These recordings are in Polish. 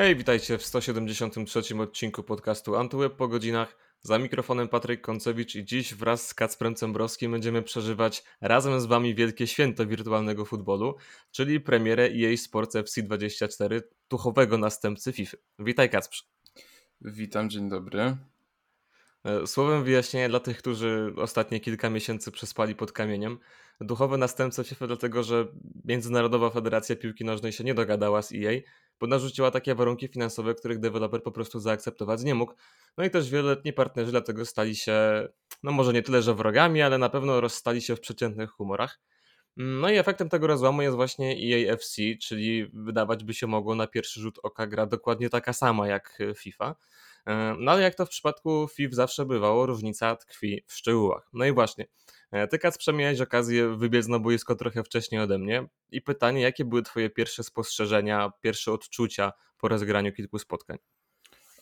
Hej, witajcie w 173 odcinku podcastu Antyweb po godzinach. Za mikrofonem Patryk Koncewicz i dziś wraz z Kacprem Cembrowskim będziemy przeżywać razem z Wami wielkie święto wirtualnego futbolu, czyli premierę EA Sports FC 24, tuchowego następcy FIFA. Witaj Kacprze. Witam, dzień dobry. E, słowem wyjaśnienia dla tych, którzy ostatnie kilka miesięcy przespali pod kamieniem. Duchowy następca FIFA dlatego, że Międzynarodowa Federacja Piłki Nożnej się nie dogadała z EA, bo narzuciła takie warunki finansowe, których deweloper po prostu zaakceptować nie mógł. No i też wieloletni partnerzy dlatego stali się, no może nie tyle, że wrogami, ale na pewno rozstali się w przeciętnych humorach. No i efektem tego rozłamu jest właśnie EAFC, czyli wydawać by się mogło na pierwszy rzut oka gra dokładnie taka sama jak FIFA. E, no ale jak to w przypadku FIF zawsze bywało, różnica tkwi w szczegółach. No i właśnie, e, ty Kac przemiałeś okazję wybiec na boisko trochę wcześniej ode mnie i pytanie, jakie były twoje pierwsze spostrzeżenia, pierwsze odczucia po rozgraniu kilku spotkań?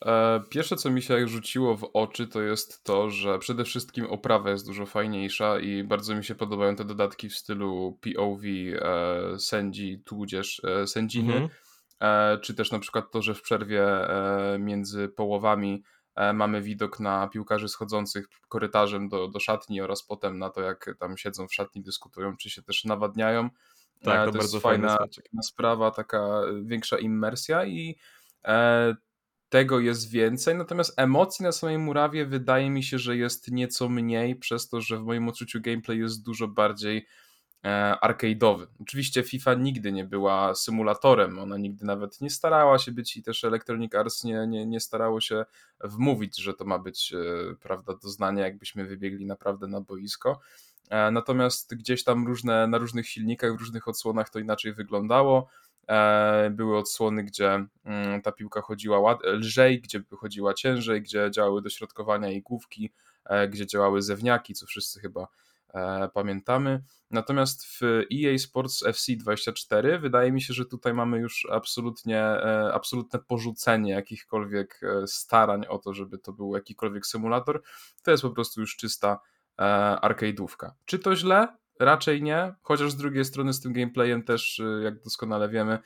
E, pierwsze, co mi się rzuciło w oczy, to jest to, że przede wszystkim oprawa jest dużo fajniejsza i bardzo mi się podobają te dodatki w stylu POV, e, sędzi, tudzież e, sędziny. Mhm czy też na przykład to, że w przerwie e, między połowami e, mamy widok na piłkarzy schodzących korytarzem do, do szatni oraz potem na to, jak tam siedzą w szatni, dyskutują, czy się też nawadniają. Tak, to, to bardzo jest fajna, fajna sprawa, taka większa immersja i e, tego jest więcej, natomiast emocji na samej murawie wydaje mi się, że jest nieco mniej, przez to, że w moim odczuciu gameplay jest dużo bardziej E, arcade'owy. Oczywiście FIFA nigdy nie była symulatorem, ona nigdy nawet nie starała się być i też Electronic Arts nie, nie, nie starało się wmówić, że to ma być e, prawda, doznanie, jakbyśmy wybiegli naprawdę na boisko. E, natomiast gdzieś tam różne, na różnych silnikach, w różnych odsłonach to inaczej wyglądało. Były odsłony, gdzie mm, ta piłka chodziła lżej, gdzie chodziła ciężej, gdzie działały dośrodkowania i główki, gdzie działały zewniaki, co wszyscy chyba E, pamiętamy. Natomiast w EA Sports FC 24 wydaje mi się, że tutaj mamy już absolutnie, e, absolutne porzucenie jakichkolwiek e, starań o to, żeby to był jakikolwiek symulator. To jest po prostu już czysta arcade'ówka. Czy to źle? Raczej nie, chociaż z drugiej strony z tym gameplayem też, jak doskonale wiemy,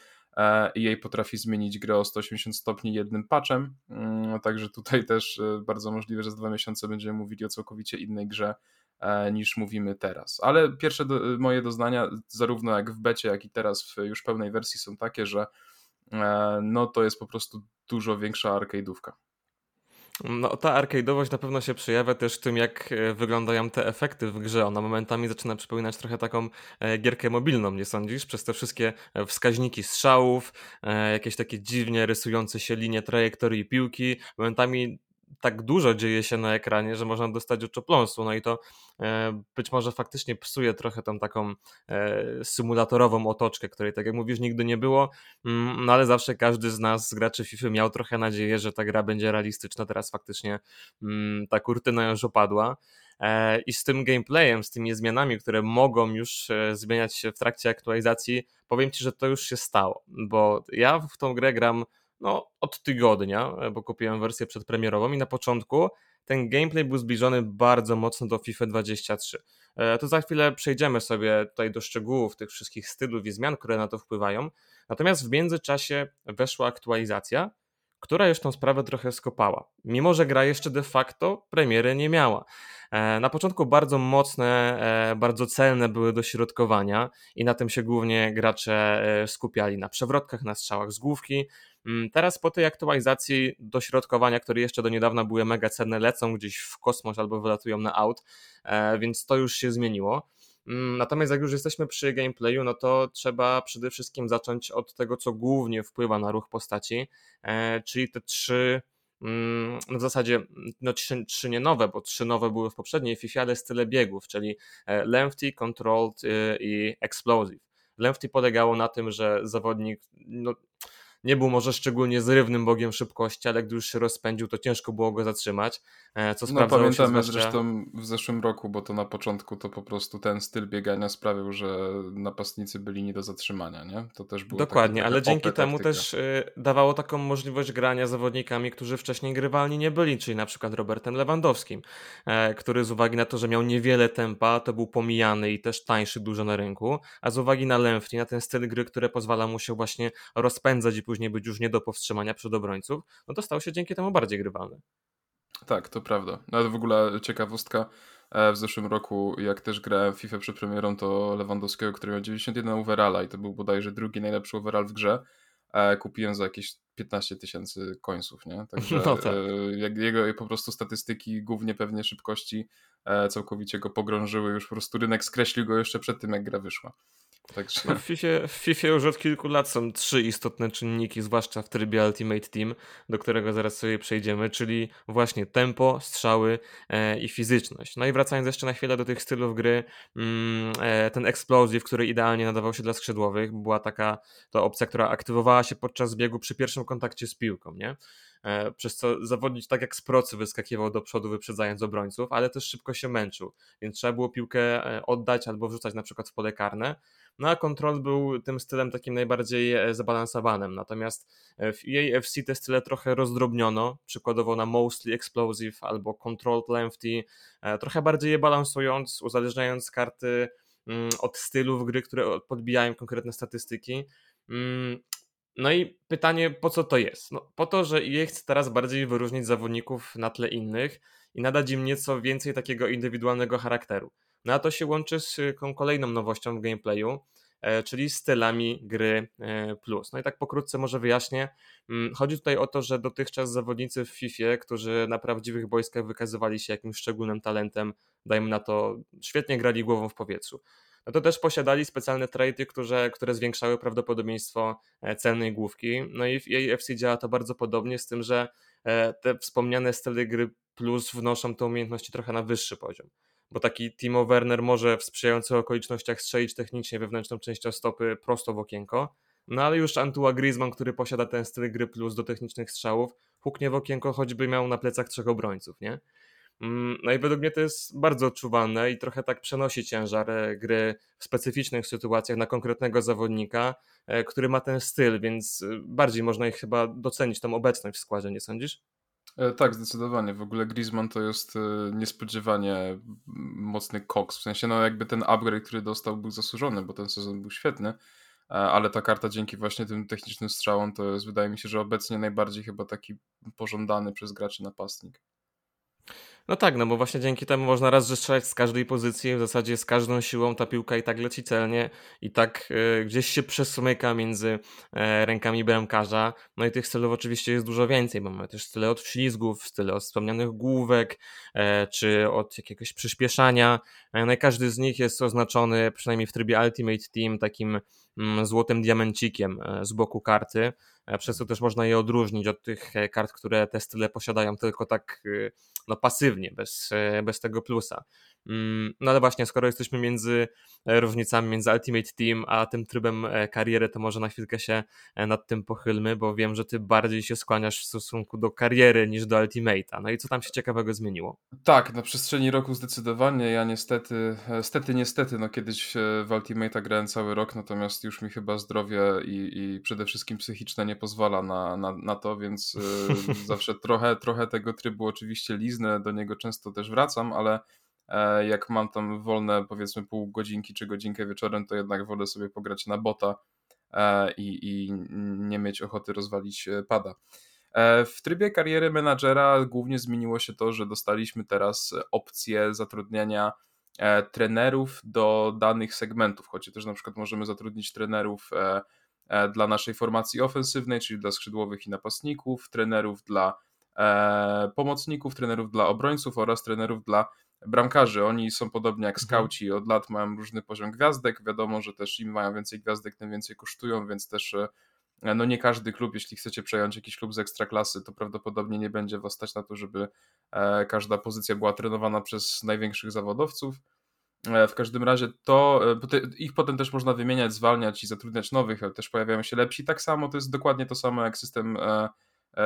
EA potrafi zmienić grę o 180 stopni jednym patchem, mm, także tutaj też bardzo możliwe, że za dwa miesiące będziemy mówili o całkowicie innej grze E, niż mówimy teraz. Ale pierwsze do, moje doznania, zarówno jak w becie, jak i teraz w już pełnej wersji są takie, że e, no to jest po prostu dużo większa arcade'ówka. No, ta arcade'owość na pewno się przejawia też tym, jak e, wyglądają te efekty w grze. Ona momentami zaczyna przypominać trochę taką gierkę mobilną, nie sądzisz? Przez te wszystkie wskaźniki strzałów, jakieś takie dziwnie rysujące się linie trajektorii piłki. Momentami tak dużo dzieje się na ekranie, że można dostać oczopląsu, no i to e, być może faktycznie psuje trochę tą taką e, symulatorową otoczkę, której tak jak mówisz nigdy nie było, mm, no ale zawsze każdy z nas, z graczy FIFA miał trochę nadzieję, że ta gra będzie realistyczna, teraz faktycznie mm, ta kurtyna już opadła. E, i z tym gameplayem, z tymi zmianami, które mogą już zmieniać się w trakcie aktualizacji, powiem Ci, że to już się stało, bo ja w tą grę gram no, od tygodnia, e, bo kupiłem wersję przedpremierową i na początku ten gameplay był zbliżony bardzo mocno do FIFA 23. E, to za chwilę przejdziemy sobie tutaj do szczegółów tych wszystkich stylów i zmian, które na to wpływają. Natomiast w międzyczasie weszła aktualizacja, która już tą sprawę trochę skopała. Mimo, że gra jeszcze de facto premiery nie miała. E, na początku bardzo mocne, bardzo celne były dośrodkowania i na tym się głównie gracze skupiali, na przewrotkach, na strzałach z główki, teraz po tej aktualizacji dośrodkowania, które jeszcze do niedawna były mega cenne, lecą gdzieś w kosmos albo wylatują na aut, e, więc to już się zmieniło. Mm, natomiast jak już jesteśmy przy gameplayu, no to trzeba przede wszystkim zacząć od tego, co głównie wpływa na ruch postaci, e, czyli te trzy mm, no w zasadzie no trzy, trzy nie nowe, bo trzy nowe były w poprzedniej FIFA, ale style biegów, czyli e, lengthy, controlled i explosive. Lengthy polegało na tym, że zawodnik no, nie był może szczególnie zrywnym bogiem szybkości, ale gdy już się rozpędził, to ciężko było go zatrzymać. E, co no pamiętamy zwłaszcza... zresztą w zeszłym roku, bo to na początku to po prostu ten styl biegania sprawił, że napastnicy byli nie do zatrzymania, nie? To też było Dokładnie, ale dzięki temu też y, dawało taką możliwość grania zawodnikami, którzy wcześniej grywalni nie byli, czyli na przykład Robertem Lewandowskim, e, który z uwagi na to, że miał niewiele tempa, to był pomijany i też tańszy dużo na rynku, a z uwagi na lęfni, na ten styl gry, który pozwala mu się właśnie rozpędzać i później być już nie do powstrzymania przed obrońców, no to stał się dzięki temu bardziej grywalny. Tak, to prawda. Nawet w ogóle ciekawostka, e, w zeszłym roku, jak też grałem w FIFA przed premierą, to Lewandowskiego, który miał 91 overalla i to był bodajże drugi najlepszy overall w grze, e, kupiłem za jakieś 15 tysięcy końców, nie? Także No tak. e, jego po prostu statystyki, głównie pewnie szybkości, całkowicie go pogrążyły, już po prostu rynek skreślił go jeszcze przed tym, jak gra wyszła. Także... W, FIFA, w FIFA już od kilku lat są trzy istotne czynniki, zwłaszcza w trybie Ultimate Team, do którego zaraz sobie przejdziemy, czyli właśnie tempo, strzały e, i fizyczność. No i wracając jeszcze na chwilę do tych stylów gry, mm, e, ten Explosive, który idealnie nadawał się dla skrzydłowych, była taka to opcja, która aktywowała się podczas biegu przy pierwszym kontakcie z piłką, nie? E, przez co zawodnik tak jak z procy wyskakiwał do przodu wyprzedzając obrońców, ale też szybko się męczył, więc trzeba było piłkę e, oddać albo wrzucać na przykład w pole karne, no a Control był tym stylem takim najbardziej e, zbalansowanym, natomiast w EA FC te style trochę rozdrobniono, przykładowo na Mostly Explosive albo Controlled Lengthy, trochę bardziej je balansując, uzależniając karty mm, od stylów gry, które podbijają konkretne statystyki. No i pytanie, po co to jest? No, po to, że EA chce teraz bardziej wyróżnić zawodników na tle innych i nadać im nieco więcej takiego indywidualnego charakteru. No a to się łączy z tą kolejną nowością w gameplayu, e, czyli stylami gry e, plus. No i tak pokrótce może wyjaśnię. Mm, chodzi tutaj o to, że dotychczas zawodnicy w FIFA, którzy na prawdziwych boiskach wykazywali się jakimś szczególnym talentem, dajmy na to, świetnie grali głową w powietrzu no to też posiadali specjalne traity, które, które zwiększały prawdopodobieństwo e, celnej główki. No i w EAFC działa to bardzo podobnie, z tym, że e, te wspomniane style gry plus wnoszą te umiejętności trochę na wyższy poziom. Bo taki Timo Werner może w sprzyjających okolicznościach strzelić technicznie wewnętrzną częścią stopy prosto w okienko, no ale już Antua Griezmann, który posiada ten styl gry plus do technicznych strzałów, huknie w okienko, choćby miał na plecach trzech obrońców, nie? Mm, no i według mnie to jest bardzo odczuwalne i trochę tak przenosi ciężar e, gry w specyficznych sytuacjach na konkretnego zawodnika, e, który ma ten styl, więc e, bardziej można ich chyba docenić tą obecność w składzie, nie sądzisz? Tak, zdecydowanie. W ogóle Griezmann to jest niespodziewanie mocny koks. W sensie, no jakby ten upgrade, który dostał, był zasłużony, bo ten sezon był świetny, ale ta karta dzięki właśnie tym technicznym strzałom to jest, wydaje mi się, że obecnie najbardziej chyba taki pożądany przez graczy napastnik. No tak, no bo właśnie dzięki temu można raz że strzelać z każdej pozycji, w zasadzie z każdą siłą ta piłka i tak leci celnie i tak y, gdzieś się przesumyka między e, rękami bramkarza. No i tych stylów oczywiście jest dużo więcej, bo mamy też style od wślizgów, style od wspomnianych główek, e, czy od jakiegoś przyspieszania. No i każdy z nich jest oznaczony, przynajmniej w trybie Ultimate Team, takim mm, złotym diamencikiem z boku karty. E, przez co też można je odróżnić od tych e, kart, które te style posiadają tylko tak e, no, pasywnie, bez, bez tego plusa. Mm, no ale właśnie, skoro jesteśmy między różnicami między Ultimate Team a tym trybem kariery, to może na chwilkę się nad tym pochylmy, bo wiem, że ty bardziej się skłaniasz w stosunku do kariery niż do Ultimate'a. No i co tam się ciekawego zmieniło? Tak, na przestrzeni roku zdecydowanie. Ja niestety, niestety, niestety, no kiedyś w Ultimate'a grałem cały rok, natomiast już mi chyba zdrowie i, i przede wszystkim psychiczne nie pozwala na, na, na to, więc zawsze trochę, trochę tego trybu oczywiście liznę, do niego często też wracam, ale E, jak mam tam wolne powiedzmy pół godzinki czy godzinkę wieczorem, to jednak wolę sobie pograć na bota e, i, i nie mieć ochoty rozwalić e, pada. W trybie kariery menadżera głównie zmieniło się to, że dostaliśmy teraz opcję zatrudniania trenerów do danych segmentów, choć też na przykład możemy zatrudnić trenerów dla naszej formacji ofensywnej, czyli dla skrzydłowych i napastników, trenerów dla pomocników, trenerów dla obrońców oraz trenerów dla bramkarzy. Oni są podobnie jak mhm. skauci, od lat mają różny poziom gwiazdek. Wiadomo, że też im mają więcej gwiazdek, tym więcej kosztują, więc też e, no nie każdy klub, jeśli chcecie przejąć jakiś klub z ekstraklasy, to prawdopodobnie nie będzie was stać na to, żeby e, każda pozycja była trenowana przez największych zawodowców. E, w każdym razie to ich potem też można wymieniać, zwalniać i zatrudniać nowych, ale też pojawiają się lepsi. Tak samo to jest dokładnie to samo jak system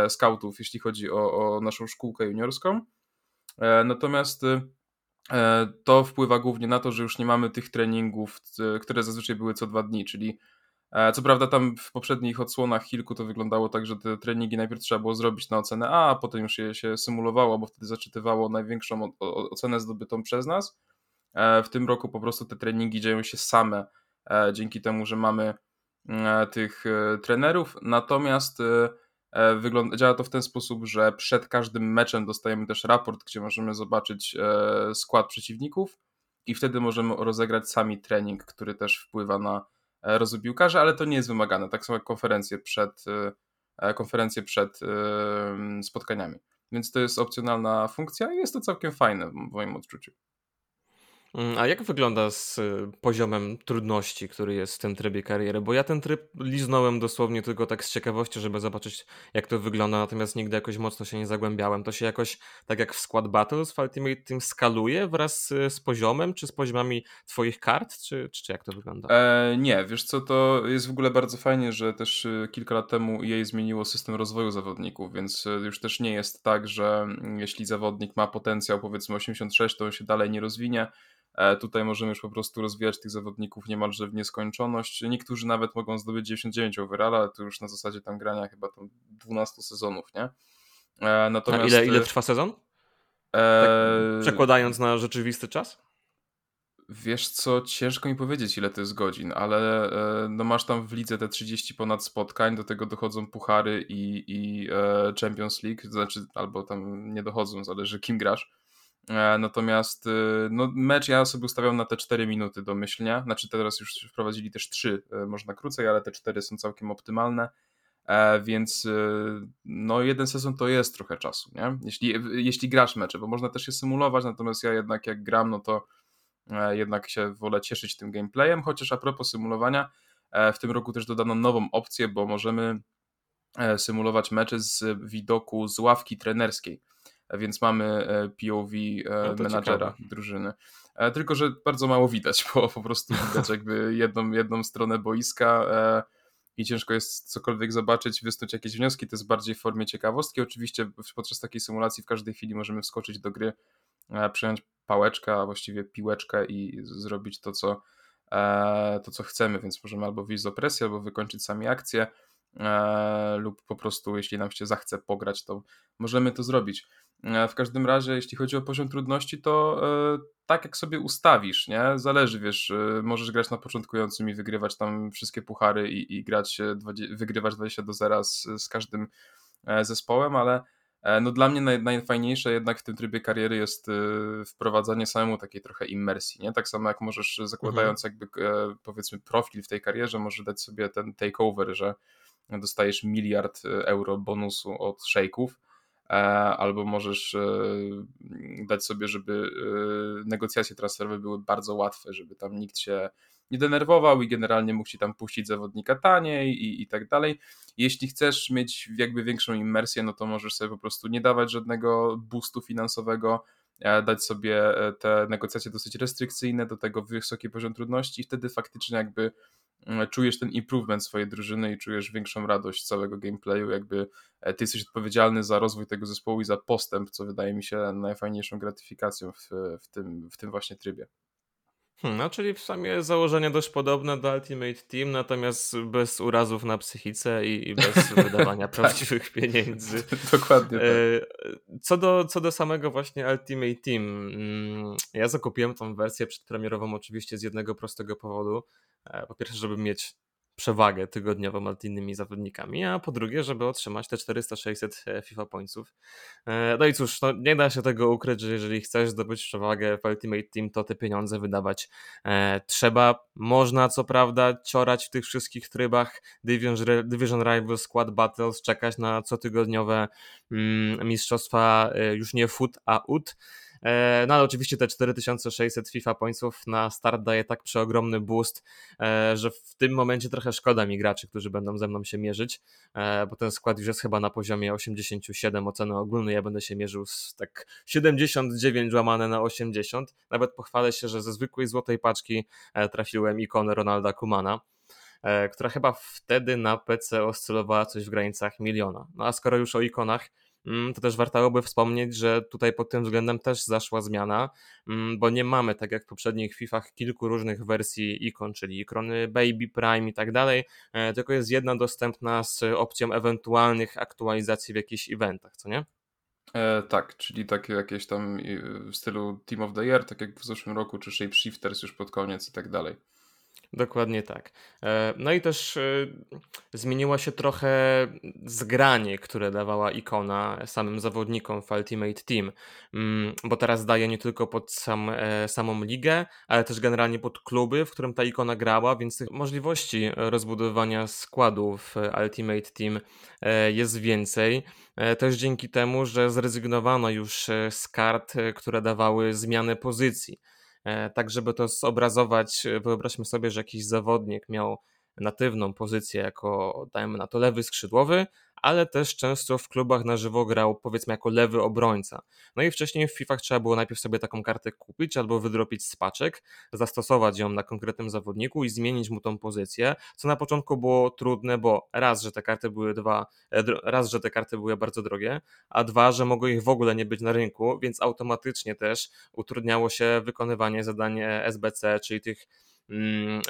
scoutów, jeśli chodzi o, o naszą szkółkę juniorską. Natomiast E, to wpływa głównie na to, że już nie mamy tych treningów, które zazwyczaj były co dwa dni, czyli e, co prawda tam w poprzednich odsłonach Hilku to wyglądało tak, że te treningi najpierw trzeba było zrobić na ocenę A, a potem już je się symulowało, bo wtedy zaczytywało największą ocenę zdobytą przez nas. E, w tym roku po prostu te treningi dzieją się same, dzięki temu, że mamy e, tych e, trenerów, natomiast wygląda, działa to w ten sposób, że przed każdym meczem dostajemy też raport, gdzie możemy zobaczyć skład przeciwników i wtedy możemy rozegrać sami trening, który też wpływa na rozwój ale to nie jest wymagane, tak samo jak konferencje przed, konferencje przed spotkaniami. Więc to jest opcjonalna funkcja i jest to całkiem fajne w moim odczuciu. Mm, a jak wygląda z y, poziomem trudności, który jest w tym trybie kariery? Bo ja ten tryb liznąłem dosłownie tylko tak z ciekawości, żeby zobaczyć, jak to wygląda, natomiast nigdy jakoś mocno się nie zagłębiałem. To się jakoś, tak jak w Squad Battles w Ultimate Team, skaluje wraz z poziomem, czy z poziomami twoich kart, czy, czy, jak to wygląda? E, nie, wiesz co, to jest w ogóle bardzo fajnie, że też y, kilka lat temu jej zmieniło system rozwoju zawodników, więc y, już też nie jest tak, że mm, jeśli zawodnik ma potencjał powiedzmy 86, to się dalej nie rozwinie, tutaj możemy już po prostu rozwijać tych zawodników niemalże w nieskończoność. Niektórzy nawet mogą zdobyć 99 overall, ale to już na zasadzie tam grania chyba tam 12 sezonów, nie? E, natomiast... A ile, ile trwa sezon? E... Tak przekładając na rzeczywisty czas? Wiesz co, ciężko mi powiedzieć ile to jest godzin, ale no masz tam w lidze te 30 ponad spotkań, do tego dochodzą puchary i, i Champions League, to znaczy albo tam nie dochodzą, zależy kim grasz. E, natomiast y, no, mecz ja sobie ustawiam na te 4 minuty domyślnie. Znaczy teraz już wprowadzili też 3, e, można krócej, ale te 4 są całkiem optymalne. E, więc y, no jeden sezon to jest trochę czasu, nie? Jeśli, jeśli grasz mecze, bo można też je symulować, natomiast ja jednak jak gram, no to jednak się wolę cieszyć tym gameplayem, chociaż a propos symulowania, w tym roku też dodano nową opcję, bo możemy symulować mecze z widoku z ławki trenerskiej więc mamy e, POV e, no menadżera drużyny. E, tylko, że bardzo mało widać, bo po prostu widać jakby jedną, jedną stronę boiska i ciężko jest cokolwiek zobaczyć, wysnuć jakieś wnioski, to jest bardziej w formie ciekawostki. Oczywiście podczas takiej symulacji w każdej chwili możemy wskoczyć do gry, przejąć pałeczkę, a właściwie piłeczkę i zrobić to, co, to, co chcemy, więc możemy albo wyjść z opresji, albo wykończyć sami akcję, lub po prostu, jeśli nam się zachce pograć, to możemy to zrobić. E, w każdym razie, jeśli chodzi o poziom trudności, to e, tak jak sobie ustawisz, nie? Zależy, wiesz, e, możesz grać na początkującym i wygrywać tam wszystkie puchary i, i grać, wygrywać 20 do 0 z, z każdym zespołem, ale no dla mnie naj, najfajniejsze jednak w tym trybie kariery jest wprowadzanie samemu takiej trochę immersji, nie? Tak samo jak możesz, zakładając mhm. jakby powiedzmy profil w tej karierze, możesz dać sobie ten takeover, że dostajesz miliard euro bonusu od szejków, E, albo możesz e, dać sobie, żeby e, negocjacje transferowe były bardzo łatwe, żeby tam nikt się nie denerwował i generalnie mógł ci tam puścić zawodnika taniej i, i tak dalej. Jeśli chcesz mieć jakby większą immersję, no to możesz sobie po prostu nie dawać żadnego boostu finansowego, dać sobie te negocjacje dosyć restrykcyjne, do tego wysoki poziom trudności i wtedy faktycznie jakby Mm, czujesz ten improvement swojej drużyny i czujesz większą radość całego gameplayu, jakby e, ty jesteś odpowiedzialny za rozwój tego zespołu i za postęp, co wydaje mi się najfajniejszą gratyfikacją w, w, tym, w tym właśnie trybie. Hmm, no, czyli w sumie założenie dość podobne do Ultimate Team, natomiast bez urazów na psychice i, i bez wydawania tak. prawdziwych pieniędzy. Dokładnie. Tak. E, co, do, co do samego właśnie Ultimate Team, mm, ja zakupiłem tą wersję przedpremierową oczywiście z jednego prostego powodu. E, po pierwsze, żeby mieć przewagę tygodniową nad innymi zawodnikami, a po drugie, żeby otrzymać te 400-600 e, FIFA pointsów. E, no i cóż, no nie da się tego ukryć, że jeżeli chcesz zdobyć przewagę w Ultimate Team, to te pieniądze wydawać trzeba. Można co prawda ciorać w tych wszystkich trybach Division, Rivals, Squad Battles, czekać na cotygodniowe mm, mistrzostwa już nie FUT, a UT, E, no ale oczywiście te 4600 FIFA pointsów na start daje tak przeogromny boost, e, że w tym momencie trochę szkoda mi graczy, którzy będą ze mną się mierzyć, e, bo ten skład już jest chyba na poziomie 87 oceny ogólnej, ja będę się mierzył z tak 79 łamane na 80. Nawet pochwalę się, że ze zwykłej złotej paczki trafiłem ikonę Ronalda Kumana która chyba wtedy na PC oscylowała coś w granicach miliona. No a skoro już o ikonach, to też warto by wspomnieć, że tutaj pod tym względem też zaszła zmiana, mm, bo nie mamy tak jak w poprzednich FIFach kilku różnych wersji ikon, czyli ikony Baby Prime i tak dalej, e, tylko jest jedna dostępna z opcją ewentualnych aktualizacji w jakichś eventach, co nie? E, tak, czyli takie jakieś tam w stylu Team of the Year, tak jak w zeszłym roku, czy Shapeshifters już pod koniec i tak dalej. Dokładnie tak. E, no i też e, zmieniło się trochę zgranie, które dawała ikona samym zawodnikom w Ultimate Team, mm, bo teraz daje nie tylko pod sam, e, samą ligę, ale też generalnie pod kluby, w którym ta ikona grała, więc tych możliwości rozbudowania składu w Ultimate Team jest więcej. Też dzięki temu, że zrezygnowano już z kart, które dawały zmianę pozycji. E, tak, żeby to zobrazować, e, wyobraźmy sobie, że jakiś zawodnik miał natywną pozycję jako, dajmy na to, lewy skrzydłowy, ale też często w klubach na żywo grał powiedzmy jako lewy obrońca. No i wcześniej w FIFA trzeba było najpierw sobie taką kartę kupić albo wydropić z paczek, zastosować ją na konkretnym zawodniku i zmienić mu tą pozycję, co na początku było trudne, bo raz, że te karty były dwa, e, raz, że te karty były bardzo drogie, a dwa, że mogło ich w ogóle nie być na rynku, więc automatycznie też utrudniało się wykonywanie zadań SBC, czyli tych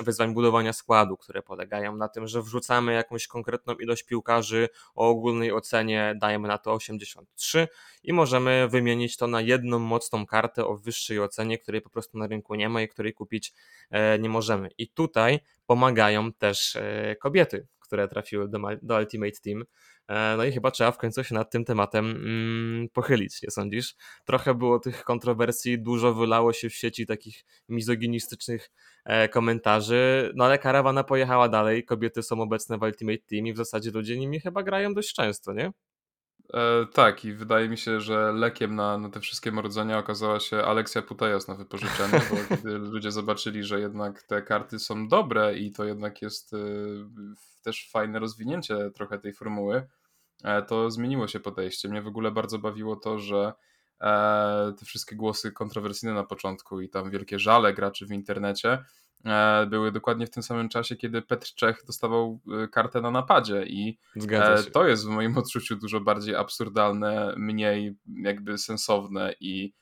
wyzwań budowania składu, które polegają na tym, że wrzucamy jakąś konkretną ilość piłkarzy o ogólnej ocenie, dajemy na to 83 i możemy wymienić to na jedną mocną kartę o wyższej ocenie, której po prostu na rynku nie ma i której kupić e, nie możemy. I tutaj pomagają też e, kobiety, które trafiły do, do Ultimate Team. E, no i chyba trzeba w końcu się nad tym tematem mm, pochylić, nie sądzisz? Trochę było tych kontrowersji, dużo wylało się w sieci takich mizoginistycznych e, komentarzy, no ale karawana pojechała dalej, kobiety są obecne w Ultimate Team i w zasadzie ludzie nimi chyba grają dość często, nie? E, tak, i wydaje mi się, że lekiem na, na te wszystkie marudzenia okazała się Aleksja Putejas na wypożyczeniu, bo kiedy ludzie zobaczyli, że jednak te karty są dobre i to jednak jest e, też fajne rozwinięcie trochę tej formuły, e, to zmieniło się podejście. Mnie w ogóle bardzo bawiło to, że e, te wszystkie głosy kontrowersyjne na początku i tam wielkie żale graczy w internecie były dokładnie w tym samym czasie, kiedy Petr Czech dostawał e, kartę na napadzie i e, to jest w moim odczuciu dużo bardziej absurdalne, mniej jakby sensowne i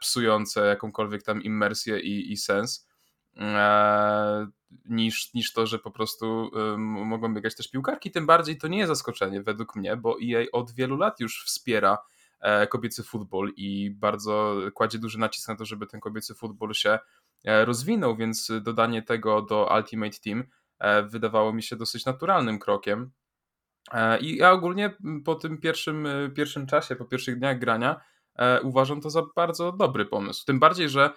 psujące jakąkolwiek tam immersję i, i sens niż, niż to, że po prostu mogą biegać też piłkarki. Tym bardziej to nie jest zaskoczenie według mnie, bo EA od wielu lat już wspiera kobiecy futbol i bardzo kładzie duży nacisk na to, żeby ten kobiecy futbol się E, rozwinął, więc dodanie tego do Ultimate Team e, wydawało mi się dosyć naturalnym krokiem. E, I ja ogólnie po tym pierwszym, pierwszym czasie, po pierwszych dniach grania, uważam to za bardzo dobry pomysł. Tym bardziej, że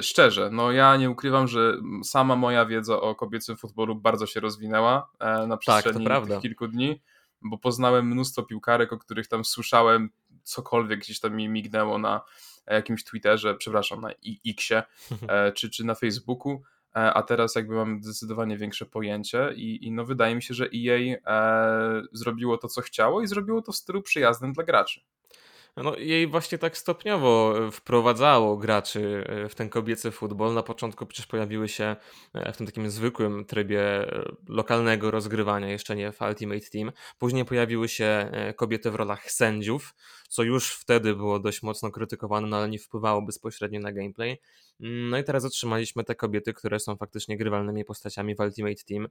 szczerze, no ja nie ukrywam, że sama moja wiedza o kobiecym futbolu bardzo się rozwinęła na tak, przestrzeni tak, tych kilku dni, bo poznałem mnóstwo piłkarek, o których tam słyszałem, cokolwiek gdzieś tam mi mignęło na, jakimś Twitterze, przepraszam, na Xie e, czy, czy na Facebooku, e, a teraz jakby mam zdecydowanie większe pojęcie i, i no wydaje mi się, że EA e, zrobiło to, co chciało i zrobiło to w stylu przyjaznym dla graczy. No, jej właśnie tak stopniowo e, wprowadzało graczy e, w ten kobiecy futbol. Na początku przecież pojawiły się e, w tym takim zwykłym trybie lokalnego rozgrywania, jeszcze nie w Ultimate Team. Później pojawiły się kobiety w rolach sędziów, co już wtedy było dość mocno krytykowane, no ale nie wpływało bezpośrednio na gameplay. Mm, no i teraz otrzymaliśmy te kobiety, które są faktycznie grywalnymi postaciami w Ultimate Team.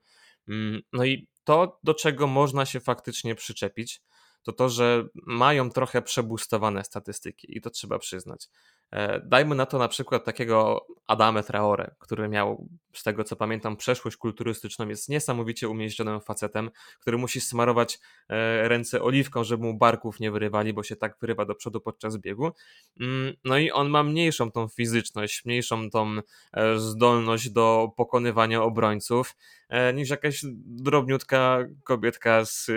Mm, no i to, do czego można się faktycznie przyczepić, to to, że mają trochę przebustowane statystyki i to trzeba przyznać. E, dajmy na to na przykład takiego Adame Traore, który miał, z tego co pamiętam, przeszłość kulturystyczną, jest niesamowicie umieśnionym facetem, który musi smarować e, ręce oliwką, żeby mu barków nie wyrywali, bo się tak wyrywa do przodu podczas biegu. Mm, no i on ma mniejszą tą fizyczność, mniejszą tą e, zdolność do pokonywania obrońców niż jakaś drobniutka kobietka z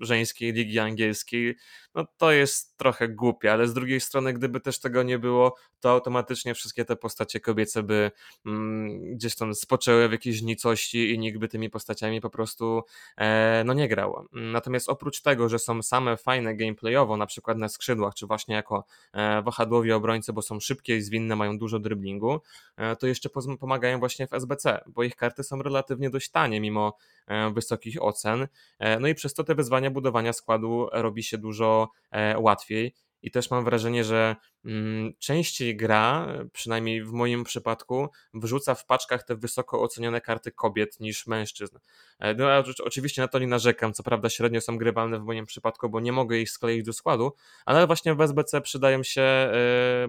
żeńskiej ligi angielskiej. No to jest trochę głupie, ale z drugiej strony, gdyby też tego nie było, to automatycznie wszystkie te postacie kobiece by mm, gdzieś tam spoczęły w jakiejś nicości i nikt by tymi postaciami po prostu e, no nie grał. Natomiast oprócz tego, że są same fajne gameplayowo, na przykład na skrzydłach, czy właśnie jako e, wahadłowi obrońcy, bo są szybkie i zwinne, mają dużo dryblingu, e, to jeszcze pomagają właśnie w SBC, bo ich karty są relatywnie dość tanie, mimo e, wysokich ocen. E, no i przez to te wyzwania budowania składu robi się dużo e, łatwiej. I też mam wrażenie, że mm, częściej gra, przynajmniej w moim przypadku, wrzuca w paczkach te wysoko ocenione karty kobiet niż mężczyzn. E, no, oczywiście na to nie narzekam, co prawda średnio są grywalne w moim przypadku, bo nie mogę ich skleić do składu, ale właśnie w SBC przydają się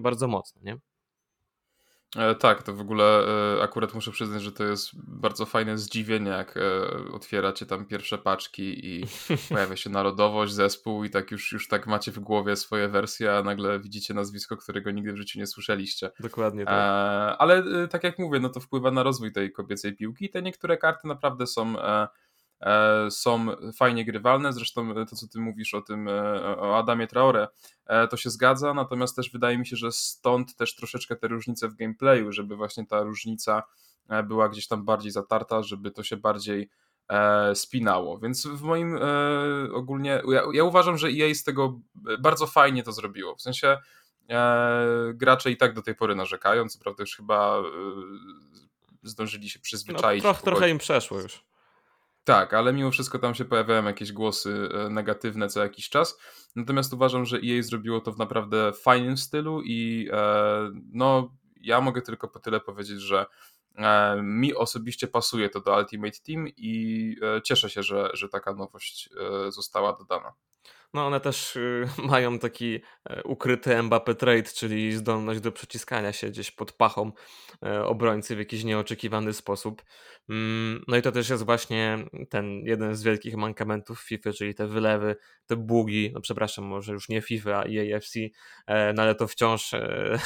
bardzo mocno, nie? E, tak, to w ogóle e, akurat muszę przyznać, że to jest bardzo fajne zdziwienie, jak e, otwieracie tam pierwsze paczki i pojawia się narodowość, zespół i tak już, już tak macie w głowie swoje wersje, a nagle widzicie nazwisko, którego nigdy w życiu nie słyszeliście. Dokładnie tak. ale tak jak mówię, no to wpływa na rozwój tej kobiecej piłki i te niektóre karty naprawdę są są fajnie grywalne. Zresztą to, co ty mówisz o tym, e, o Adamie Traore, e, to się zgadza, natomiast też wydaje mi się, że stąd też troszeczkę te różnice w gameplayu, żeby właśnie ta różnica była gdzieś tam bardziej zatarta, żeby to się bardziej spinało. Więc w moim ogólnie, ja, ja uważam, że EA z tego bardzo fajnie to zrobiło. W sensie gracze i tak do tej pory narzekają, co prawda już chyba zdążyli się przyzwyczaić. No, troch, trochę im przeszło już. Tak, ale mimo wszystko tam się pojawiają jakieś głosy e, negatywne co jakiś czas. Natomiast uważam, że EA zrobiło to w naprawdę fajnym stylu i e, no ja mogę tylko po tyle powiedzieć, że e, mi osobiście pasuje to do Ultimate Team i cieszę się, że, że taka nowość została dodana. No one też y, mają taki e, ukryty Mbappé trade, czyli zdolność do przeciskania się gdzieś pod pachą e, obrońcy w jakiś nieoczekiwany sposób. Mm, no i to też jest właśnie ten jeden z wielkich mankamentów FIFA, czyli te wylewy, te bugi, no przepraszam, może już nie FIFA, a EAFC, e, no ale to wciąż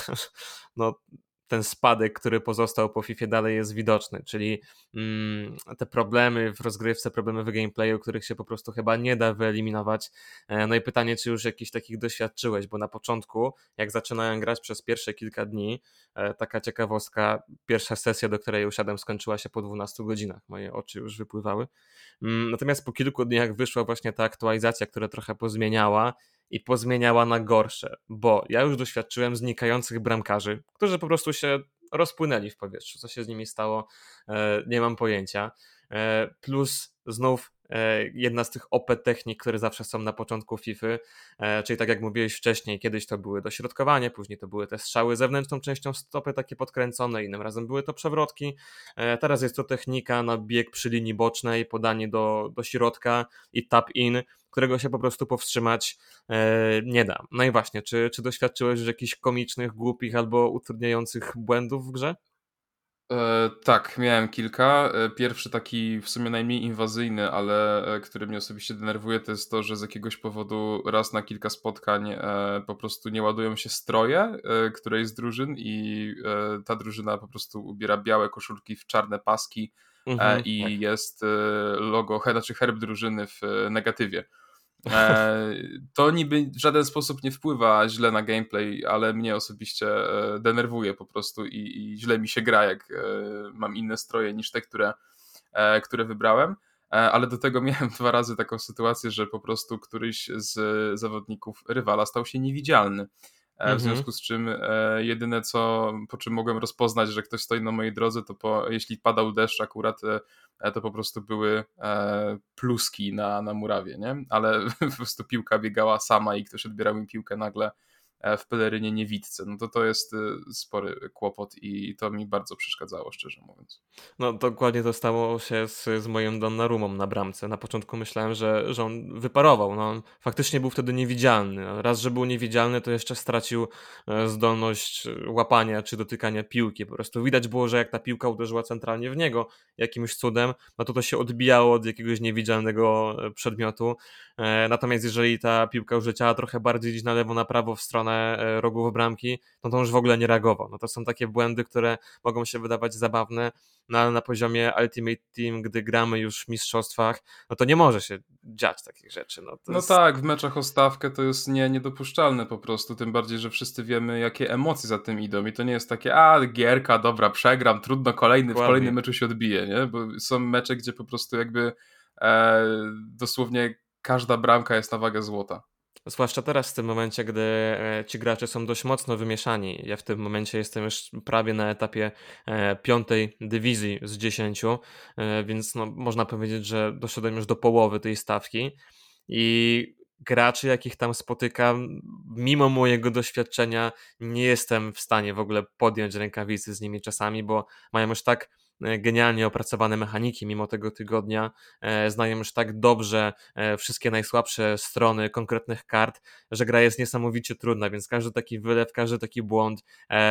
no, ten spadek, który pozostał po FIFA dalej jest widoczny, czyli mm, te problemy w rozgrywce, problemy w gameplayu, których się po prostu chyba nie da wyeliminować. E, no i pytanie, czy już jakiś takich doświadczyłeś, bo na początku, jak zaczynałem grać przez pierwsze kilka dni, e, taka ciekawostka, pierwsza sesja, do której usiadłem, skończyła się po 12 godzinach, moje oczy już wypływały. Mm, natomiast po kilku dniach wyszła właśnie ta aktualizacja, która trochę pozmieniała i pozmieniała na gorsze, bo ja już doświadczyłem znikających bramkarzy, którzy po prostu się rozpłynęli w powietrzu. Co się z nimi stało, e, nie mam pojęcia. E, plus znów jedna z tych OP technik, które zawsze są na początku FIFA, e, czyli tak jak mówiłeś wcześniej, kiedyś to były dośrodkowanie, później to były te strzały zewnętrzną częścią stopy takie podkręcone, innym razem były to przewrotki, e, teraz jest to technika na bieg przy linii bocznej, podanie do, do środka i tap in, którego się po prostu powstrzymać nie da. No i właśnie, czy, czy doświadczyłeś już jakichś komicznych, głupich albo utrudniających błędów w grze? E, tak, miałem kilka. E, pierwszy taki w sumie najmniej inwazyjny, ale e, który mnie osobiście denerwuje, to jest to, że z jakiegoś powodu raz na kilka spotkań e, po prostu nie ładują się stroje e, którejś z drużyn i ta drużyna po prostu ubiera białe koszulki w czarne paski mhm, i tak. jest logo, znaczy herb drużyny w negatywie. E, to niby w żaden sposób nie wpływa źle na gameplay, ale mnie osobiście e, denerwuje po prostu i, i źle mi się gra, jak e, mam inne stroje niż te, które, które wybrałem. Ale do tego miałem dwa razy taką sytuację, że po prostu któryś z zawodników rywala stał się niewidzialny. W mhm. związku z czym jedyne co, po czym mogłem rozpoznać, że ktoś stoi na mojej drodze, to po, jeśli padał deszcz akurat E, to po prostu były e, pluski na, na murawie, nie? Ale po prostu piłka biegała sama i ktoś odbierał mi piłkę nagle E, w pelerynie niewidce. No to to jest e, spory kłopot i to mi bardzo przeszkadzało, szczerze mówiąc. No dokładnie to stało się z, z moim Donnarumą na bramce. Na początku myślałem, że, że on wyparował. No, on faktycznie był wtedy niewidzialny. Raz, że był niewidzialny, to jeszcze stracił e, zdolność łapania czy dotykania piłki. Po prostu widać było, że jak ta piłka uderzyła centralnie w niego jakimś cudem, no to to się odbijało od jakiegoś niewidzialnego przedmiotu. Natomiast jeżeli ta piłka już leciała trochę bardziej na lewo, na prawo w stronę E, rogów bramki, no to on już w ogóle nie reagował. No to są takie błędy, które mogą się wydawać zabawne, no ale na poziomie Ultimate Team, gdy gramy już w mistrzostwach, no to nie może się dziać takich rzeczy. No, no jest... tak, w meczach o stawkę to jest nie, niedopuszczalne po prostu, tym bardziej, że wszyscy wiemy, jakie emocje za tym idą i to nie jest takie, a gierka, dobra, przegram, trudno, kolejny, w kolejnym meczu się odbije, nie? Bo są mecze, gdzie po prostu jakby e, dosłownie każda bramka jest na wagę złota. Zwłaszcza teraz, w tym momencie, gdy e, ci gracze są dość mocno wymieszani. Ja w tym momencie jestem już prawie na etapie e, piątej dywizji z dziesięciu, e, więc no, można powiedzieć, że doszedłem już do połowy tej stawki. I graczy, jakich tam spotykam, mimo mojego doświadczenia, nie jestem w stanie w ogóle podjąć rękawicy z nimi czasami, bo mają już tak genialnie opracowane mechaniki, mimo tego tygodnia e, znają już tak dobrze wszystkie najsłabsze strony konkretnych kart, że gra jest niesamowicie trudna, więc każdy taki wylew, każdy taki błąd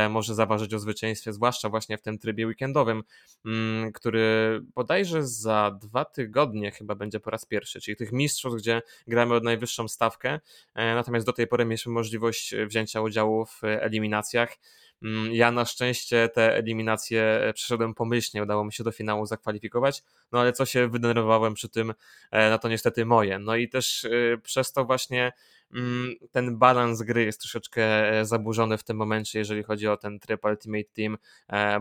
może zaważyć o zwycięstwie, zwłaszcza właśnie w tym trybie weekendowym, mm, który bodajże za dwa tygodnie chyba będzie po raz pierwszy, czyli tych mistrzów, gdzie gramy od najwyższą stawkę, natomiast do tej pory mieliśmy możliwość wzięcia udziału w eliminacjach. Mm, ja na szczęście te eliminacje e, przeszedłem pomyślnie, udało mi się do finału zakwalifikować, no ale co się wydenerwowałem przy tym, e, no to niestety moje. No i też e, przez to właśnie ten balans gry jest troszeczkę zaburzony w tym momencie, jeżeli chodzi o ten tryb Ultimate Team,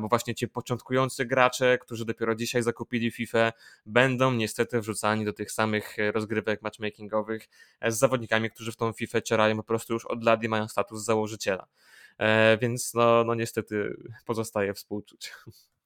bo właśnie ci początkujący gracze, którzy dopiero dzisiaj zakupili FIFA, będą niestety wrzucani do tych samych rozgrywek matchmakingowych z zawodnikami, którzy w tą FIFA cierają po prostu już od lat i mają status założyciela. E, więc no, no niestety pozostaje współczuć.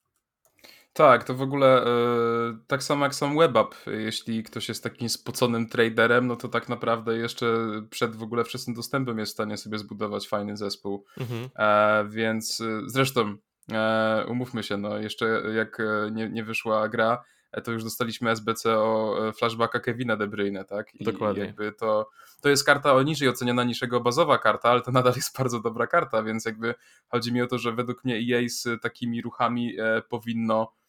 Tak, to w ogóle yy, tak samo jak sam WebApp, jeśli ktoś jest takim spoconym traderem, no to tak naprawdę jeszcze przed w ogóle wczesnym dostępem jest w stanie sobie zbudować fajny zespół. Mhm. E, więc zresztą e, umówmy się, no jeszcze jak nie, nie wyszła gra, E, to już dostaliśmy SBC o e, flashbacka Kevina De Bruyne, tak? I Dokładnie. jakby to, to jest karta o niżej oceniona niż jego bazowa karta, ale to nadal jest bardzo dobra karta, więc jakby chodzi mi o to, że według mnie EA z takimi ruchami e, powinno e,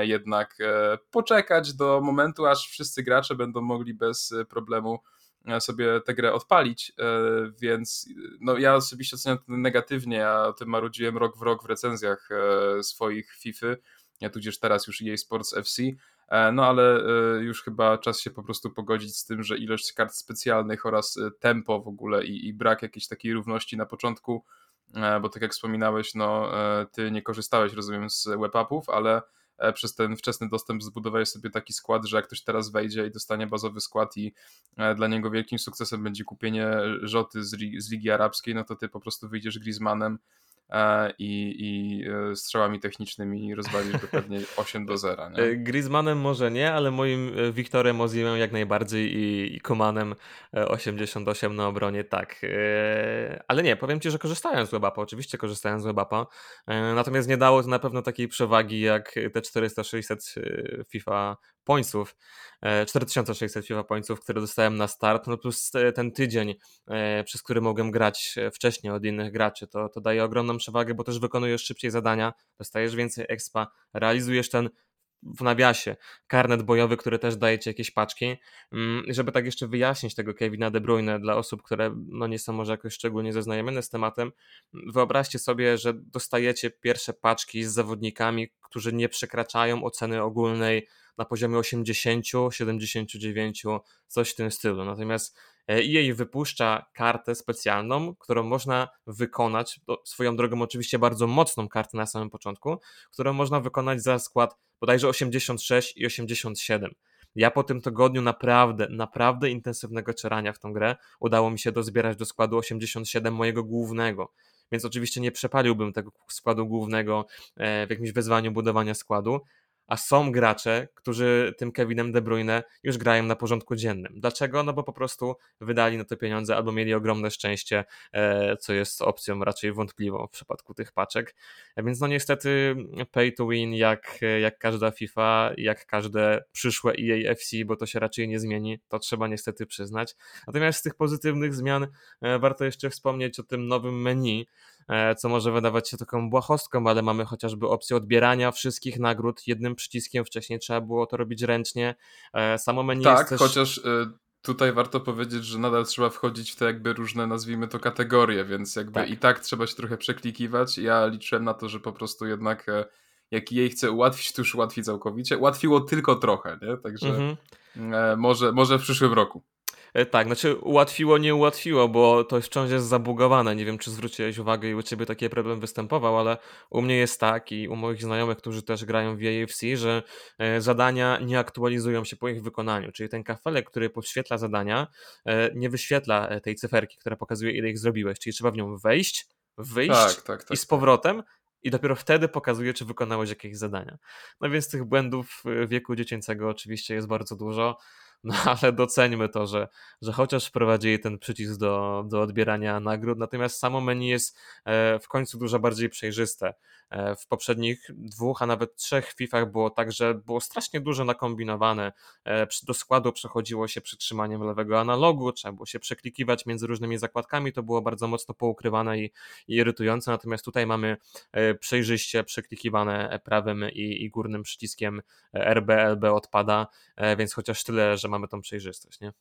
jednak e, poczekać do momentu, aż wszyscy gracze będą mogli bez problemu e, sobie tę grę odpalić, więc no ja osobiście oceniam to negatywnie, ja o tym marudziłem rok w rok w recenzjach swoich FIFA, tudzież teraz już EA Sports FC. E, no ale e, już chyba czas się po prostu pogodzić z tym, że ilość kart specjalnych oraz e, tempo w ogóle i, i brak jakiejś takiej równości na początku, bo tak jak wspominałeś, no ty nie korzystałeś, rozumiem, z webapów, ale przez ten wczesny dostęp zbudowałeś sobie taki skład, że jak ktoś teraz wejdzie i dostanie bazowy skład i dla niego wielkim sukcesem będzie kupienie Rzoty z, z Ligi Arabskiej, no to ty po prostu wyjdziesz Griezmannem E, i, i e, strzałami technicznymi rozwalisz go pewnie 8 do 0. Nie? E, Griezmannem może nie, ale moim Wiktorem Ozimem jak najbardziej i, i Komanem 88 na obronie tak. Ale nie, powiem Ci, że korzystałem z Webapa, oczywiście korzystałem z Webapa, natomiast nie dało to na pewno takiej przewagi jak te 400-600 FIFA pońców, 4600 FIFA pońców, które dostałem na start, no plus ten tydzień, przez który mogłem grać wcześniej od innych graczy, to, to daje ogromną przewagę, bo też wykonujesz szybciej zadania, dostajesz więcej expa, realizujesz ten w nawiasie karnet bojowy, który też daje ci jakieś paczki. Mm, żeby tak jeszcze wyjaśnić tego Kevina De Bruyne dla osób, które no nie są może jakoś szczególnie zaznajomione z tematem, wyobraźcie sobie, że dostajecie pierwsze paczki z zawodnikami, którzy nie przekraczają oceny ogólnej na poziomie 80, 79, coś w tym stylu. Natomiast EA wypuszcza kartę specjalną, którą można wykonać, swoją drogą oczywiście bardzo mocną kartę na samym początku, którą można wykonać za skład bodajże 86 i 87. Ja po tym tygodniu naprawdę, naprawdę intensywnego czerania w tą grę udało mi się dozbierać do składu 87 mojego głównego. Więc oczywiście nie przepaliłbym tego składu głównego e, w jakimś wyzwaniu budowania składu, a są gracze, którzy tym Kevinem De Bruyne już grają na porządku dziennym. Dlaczego? No bo po prostu wydali na to pieniądze albo mieli ogromne szczęście, e, co jest opcją raczej wątpliwą w przypadku tych paczek. E, więc no niestety pay to win jak, jak każda FIFA, jak każde przyszłe EAFC, bo to się raczej nie zmieni, to trzeba niestety przyznać. Natomiast z tych pozytywnych zmian e, warto jeszcze wspomnieć o tym nowym menu, co może wydawać się taką błahostką, ale mamy chociażby opcję odbierania wszystkich nagród jednym przyciskiem. Wcześniej trzeba było to robić ręcznie. E, samo menu tak, jest też... chociaż e, tutaj warto powiedzieć, że nadal trzeba wchodzić w te jakby różne, nazwijmy to, kategorie, więc jakby tak. i tak trzeba się trochę przeklikiwać. Ja liczyłem na to, że po prostu jednak jak jej chce ułatwić, to już ułatwi całkowicie. Ułatwiło tylko trochę, nie? Także mhm. może, może w przyszłym roku. E, tak, znaczy ułatwiło, nie ułatwiło, bo to wciąż jest zabugowane. Nie wiem, czy zwróciłeś uwagę i u ciebie taki problem występował, ale u mnie jest tak i u moich znajomych, którzy też grają w AFC, że e, zadania nie aktualizują się po ich wykonaniu. Czyli ten kafelek, który podświetla zadania, e, nie wyświetla tej cyferki, która pokazuje, ile ich zrobiłeś. Czyli trzeba w nią wejść, wyjść tak, tak, tak, i z tak. powrotem i dopiero wtedy pokazuje, czy wykonałeś jakieś zadania. No więc tych błędów wieku dziecięcego oczywiście jest bardzo dużo. No ale doceńmy to, że, że chociaż wprowadzili ten przycisk do, do odbierania nagród, natomiast samo menu jest e, w końcu dużo bardziej przejrzyste. E, w poprzednich dwóch, a nawet trzech FIFach było tak, że było strasznie dużo nakombinowane. E, do składu przechodziło się przytrzymaniem lewego analogu, trzeba było się przeklikiwać między różnymi zakładkami, to było bardzo mocno poukrywane i, i irytujące, natomiast tutaj mamy przejrzyście przeklikiwane prawym i, i górnym przyciskiem RB, LB odpada, więc chociaż tyle, że tą przejrzystość, nie?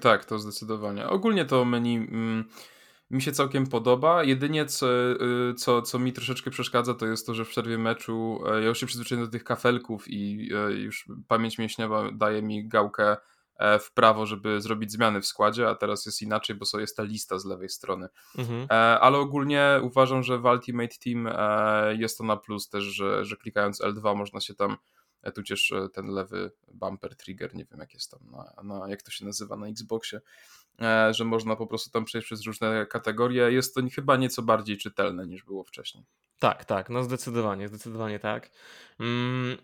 Tak, to zdecydowanie. Ogólnie to menu mm, mi się całkiem podoba. Jedynie co, y, co, co mi troszeczkę przeszkadza, to jest to, że w przerwie meczu e, ja już się przyzwyczaiłem do tych kafelków i e, już pamięć mięśniowa daje mi gałkę e, w prawo, żeby zrobić zmiany w składzie, a teraz jest inaczej, bo jest ta lista z lewej strony. Mhm. Ale ogólnie uważam, że w Ultimate Team jest to na plus też, że, że klikając L2 można się tam tudzież ten lewy bumper trigger, nie wiem jak jest tam, na, na, jak to się nazywa na Xboxie, e, że można po prostu tam przejść przez różne kategorie. Jest to chyba nieco bardziej czytelne niż było wcześniej. Tak, tak, no zdecydowanie, zdecydowanie tak. Mm.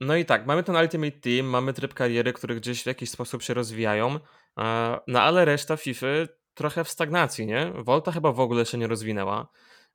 No i tak, mamy ten Ultimate Team, mamy tryb kariery, które gdzieś w jakiś sposób się rozwijają, no ale reszta FIFA trochę w stagnacji, nie? Volta chyba w ogóle się nie rozwinęła.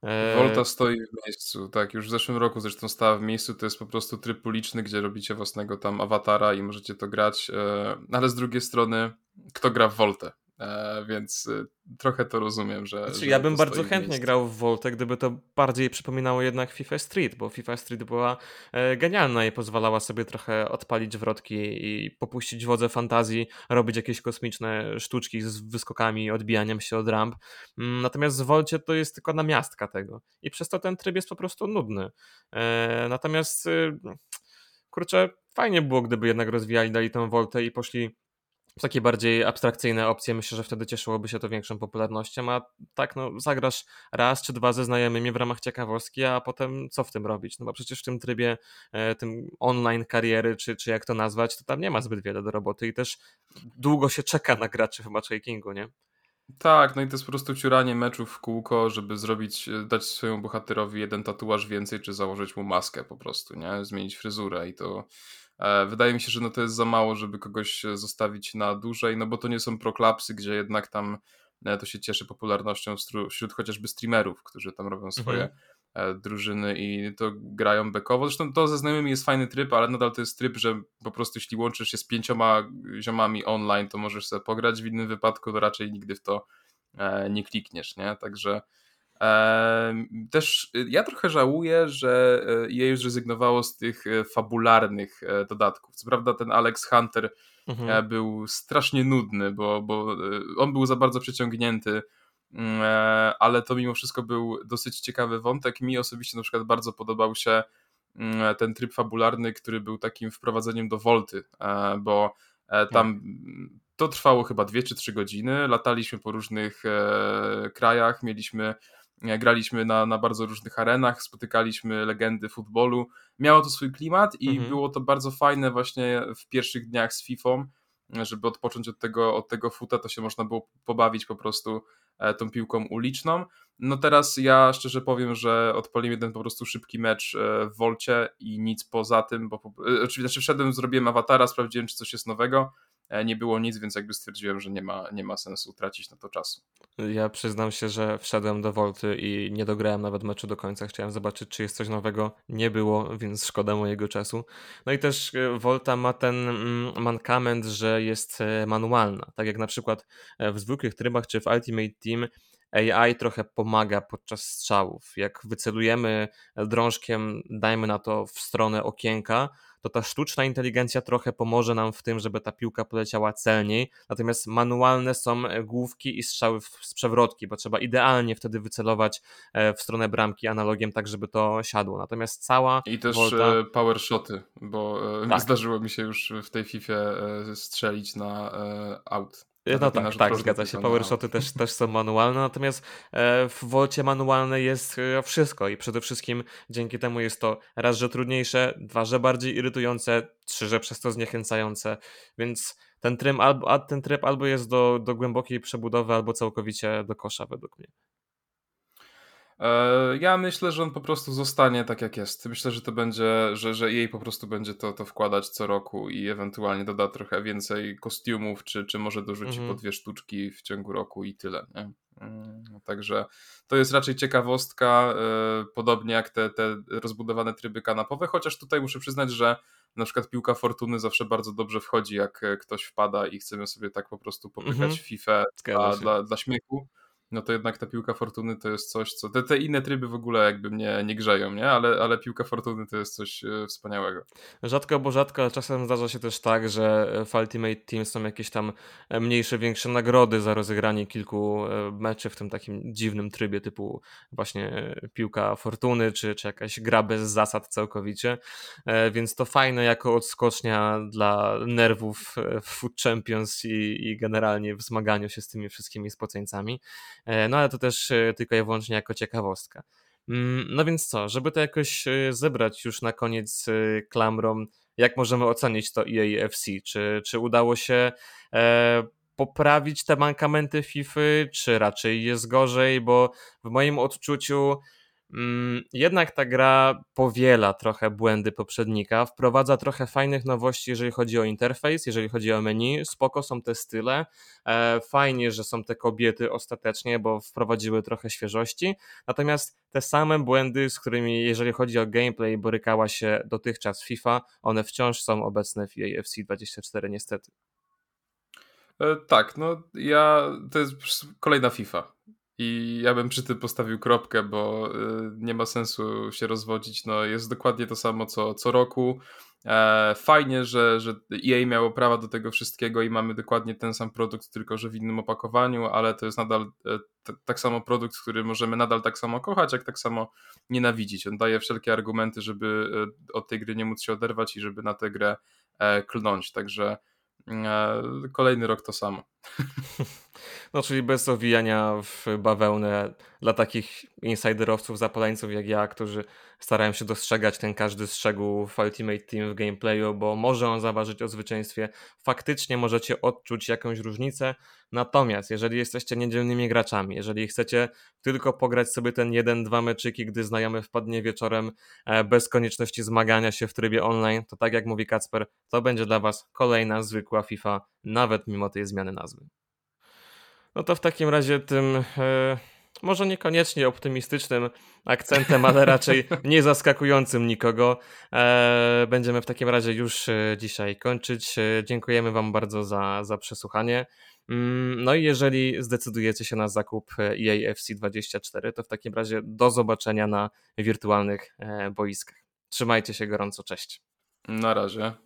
E, Volta stoi w miejscu, tak, już w zeszłym roku zresztą stała w miejscu, to jest po prostu tryb uliczny, gdzie robicie własnego tam awatara i możecie to grać, e, ale z drugiej strony, kto gra w Voltę? E, więc y, trochę to rozumiem, że. Znaczy, że ja bym bardzo chętnie grał w Voltę, gdyby to bardziej przypominało jednak FIFA Street, bo FIFA Street była e, genialna i pozwalała sobie trochę odpalić wrotki i popuścić wodze fantazji, robić jakieś kosmiczne sztuczki z wyskokami, odbijaniem się od ramp. Mm, natomiast w Volcie to jest tylko namiastka tego i przez to ten tryb jest po prostu nudny. E, natomiast y, kurczę, fajnie było, gdyby jednak rozwijali, dali tę Voltę i poszli takie bardziej abstrakcyjne opcje, myślę, że wtedy cieszyłoby się to większą popularnością, a tak no zagrasz raz czy dwa ze znajomymi w ramach ciekawostki, a potem co w tym robić? No bo przecież w tym trybie, e, tym online kariery, czy, czy jak to nazwać, to tam nie ma zbyt wiele do roboty i też długo się czeka na graczy w matchmakingu, nie? Tak, no i to jest po prostu ciuranie meczów w kółko, żeby zrobić, e, dać swojemu bohaterowi jeden tatuaż więcej, czy założyć mu maskę po prostu, nie? Zmienić fryzurę i to wydaje mi się, że no to jest za mało, żeby kogoś e, zostawić na dłużej, no bo to nie są proklapsy, gdzie jednak tam e, to się cieszy popularnością wśród chociażby streamerów, którzy tam robią swoje mhm. drużyny i to grają bekowo. Zresztą to ze znajomymi jest fajny tryb, ale nadal to jest tryb, że po prostu jeśli łączysz się z pięcioma ziomami online, to możesz sobie pograć, w innym wypadku to raczej nigdy w to nie klikniesz, nie? Także też y, ja trochę żałuję, że EA już zrezygnowało z tych e, fabularnych e, dodatków. Co prawda ten Alex Hunter mhm. E, był strasznie nudny, bo, bo on był za bardzo przeciągnięty, mm, ale to mimo wszystko był dosyć ciekawy wątek. Mi osobiście na przykład bardzo podobał się mm, ten tryb fabularny, który był takim wprowadzeniem do Volty, bo tam tak. to trwało chyba dwie czy trzy godziny. Lataliśmy po różnych krajach, mieliśmy graliśmy na, na bardzo różnych arenach, spotykaliśmy legendy futbolu. Miało to swój klimat i mhm. było to bardzo fajne właśnie w pierwszych dniach z FIFA, żeby odpocząć od tego, od tego futa, to się można było pobawić po prostu e, tą piłką uliczną. No teraz ja szczerze powiem, że odpaliłem jeden po prostu szybki mecz e, w Wolcie i nic poza tym, bo e, oczywiście znaczy wszedłem, zrobiłem awatara, sprawdziłem czy coś jest nowego, nie było nic, więc jakby stwierdziłem, że nie ma, nie ma sensu tracić na to czasu. Ja przyznam się, że wszedłem do Volty i nie dograłem nawet meczu do końca. Chciałem zobaczyć, czy jest coś nowego. Nie było, więc szkoda mojego czasu. No i też e, Volta ma ten mm, mankament, że jest e, manualna. Tak jak na przykład w zwykłych trybach czy w Ultimate Team AI trochę pomaga podczas strzałów. Jak wycelujemy drążkiem, dajmy na to w stronę okienka, to ta sztuczna inteligencja trochę pomoże nam w tym, żeby ta piłka poleciała celniej. Natomiast manualne są główki i strzały z przewrotki, bo trzeba idealnie wtedy wycelować e, w stronę bramki analogiem, tak żeby to siadło. Natomiast cała. I też volta... E, power shoty, bo e, tak. zdarzyło mi się już w tej FIFA strzelić na out. No tak, tak, zgadza się. Powershoty też, też są manualne, natomiast e, w Wolcie manualne jest e, wszystko i przede wszystkim dzięki temu jest to raz, że trudniejsze, dwa, że bardziej irytujące, trzy, że przez to zniechęcające, więc ten tryb albo, ten tryb albo jest do, do głębokiej przebudowy, albo całkowicie do kosza według mnie. E, ja myślę, że on po prostu zostanie tak jak jest. Myślę, że to będzie, że, że jej po prostu będzie to, to wkładać co roku i ewentualnie doda trochę więcej kostiumów, czy, czy może dorzuci Mhm. po dwie sztuczki w ciągu roku i tyle. Nie? Mm, Także to jest raczej ciekawostka, e, podobnie jak te, te rozbudowane tryby kanapowe, chociaż tutaj muszę przyznać, że na przykład piłka fortuny zawsze bardzo dobrze wchodzi, jak e, ktoś wpada i chcemy sobie tak po prostu popykać Mhm. FIFA dla, dla, dla śmiechu no to jednak ta piłka fortuny to jest coś, co. Te, te inne tryby w ogóle jakby mnie nie grzeją, nie? Ale, ale piłka fortuny to jest coś e, wspaniałego. Rzadko, bo rzadko, ale czasem zdarza się też tak, że w Ultimate Team są jakieś tam e, mniejsze, większe nagrody za rozegranie kilku e, meczy w tym takim dziwnym trybie typu właśnie e, piłka fortuny, czy, czy jakaś gra bez zasad całkowicie, E, więc to fajne jako odskocznia dla nerwów e, w Food Champions i, i generalnie w zmaganiu się z tymi wszystkimi spoceńcami. E, No ale to też e, tylko i wyłącznie jako ciekawostka. Mm, No więc co, żeby to jakoś e, zebrać już na koniec klamrą, jak możemy ocenić to EAFC? Czy, czy udało się poprawić te mankamenty FIFA, czy raczej jest gorzej? Bo w moim odczuciu jednak ta gra powiela trochę błędy poprzednika, wprowadza trochę fajnych nowości, jeżeli chodzi o interfejs, jeżeli chodzi o menu, spoko są te style, e, fajnie, że są te kobiety ostatecznie, bo wprowadziły trochę świeżości, natomiast te same błędy, z którymi jeżeli chodzi o gameplay borykała się dotychczas FIFA, one wciąż są obecne w EAFC 24 niestety. E, tak, no ja. To jest kolejna FIFA. I ja bym przy tym postawił kropkę, bo e, nie ma sensu się rozwodzić. No, jest dokładnie to samo co, co roku. E, fajnie, że, że EA miało prawa do tego wszystkiego i mamy dokładnie ten sam produkt, tylko że w innym opakowaniu, ale to jest nadal e, t- tak samo produkt, który możemy nadal tak samo kochać, jak tak samo nienawidzić. On daje wszelkie argumenty, żeby e, od tej gry nie móc się oderwać i żeby na tę grę klnąć. Także kolejny rok to samo. No, czyli bez owijania w bawełnę dla takich insiderowców, zapaleńców jak ja, którzy starają się dostrzegać ten każdy strzegół w Ultimate Team w gameplayu, bo może on zaważyć o zwycięstwie. Faktycznie możecie odczuć jakąś różnicę, natomiast jeżeli jesteście niedzielnymi graczami, jeżeli chcecie tylko pograć sobie ten jeden, dwa meczyki, gdy znajomy wpadnie wieczorem e, bez konieczności zmagania się w trybie online, to tak jak mówi Kacper, to będzie dla Was kolejna zwykła FIFA, nawet mimo tej zmiany nazwy. No to w takim razie tym e, może niekoniecznie optymistycznym akcentem, ale raczej nie zaskakującym nikogo. E, będziemy w takim razie już e, dzisiaj kończyć. E, dziękujemy Wam bardzo za, za przesłuchanie. Mm, No i jeżeli zdecydujecie się na zakup e, EA FC24, to w takim razie do zobaczenia na wirtualnych e, boiskach. Trzymajcie się gorąco, cześć. Na razie.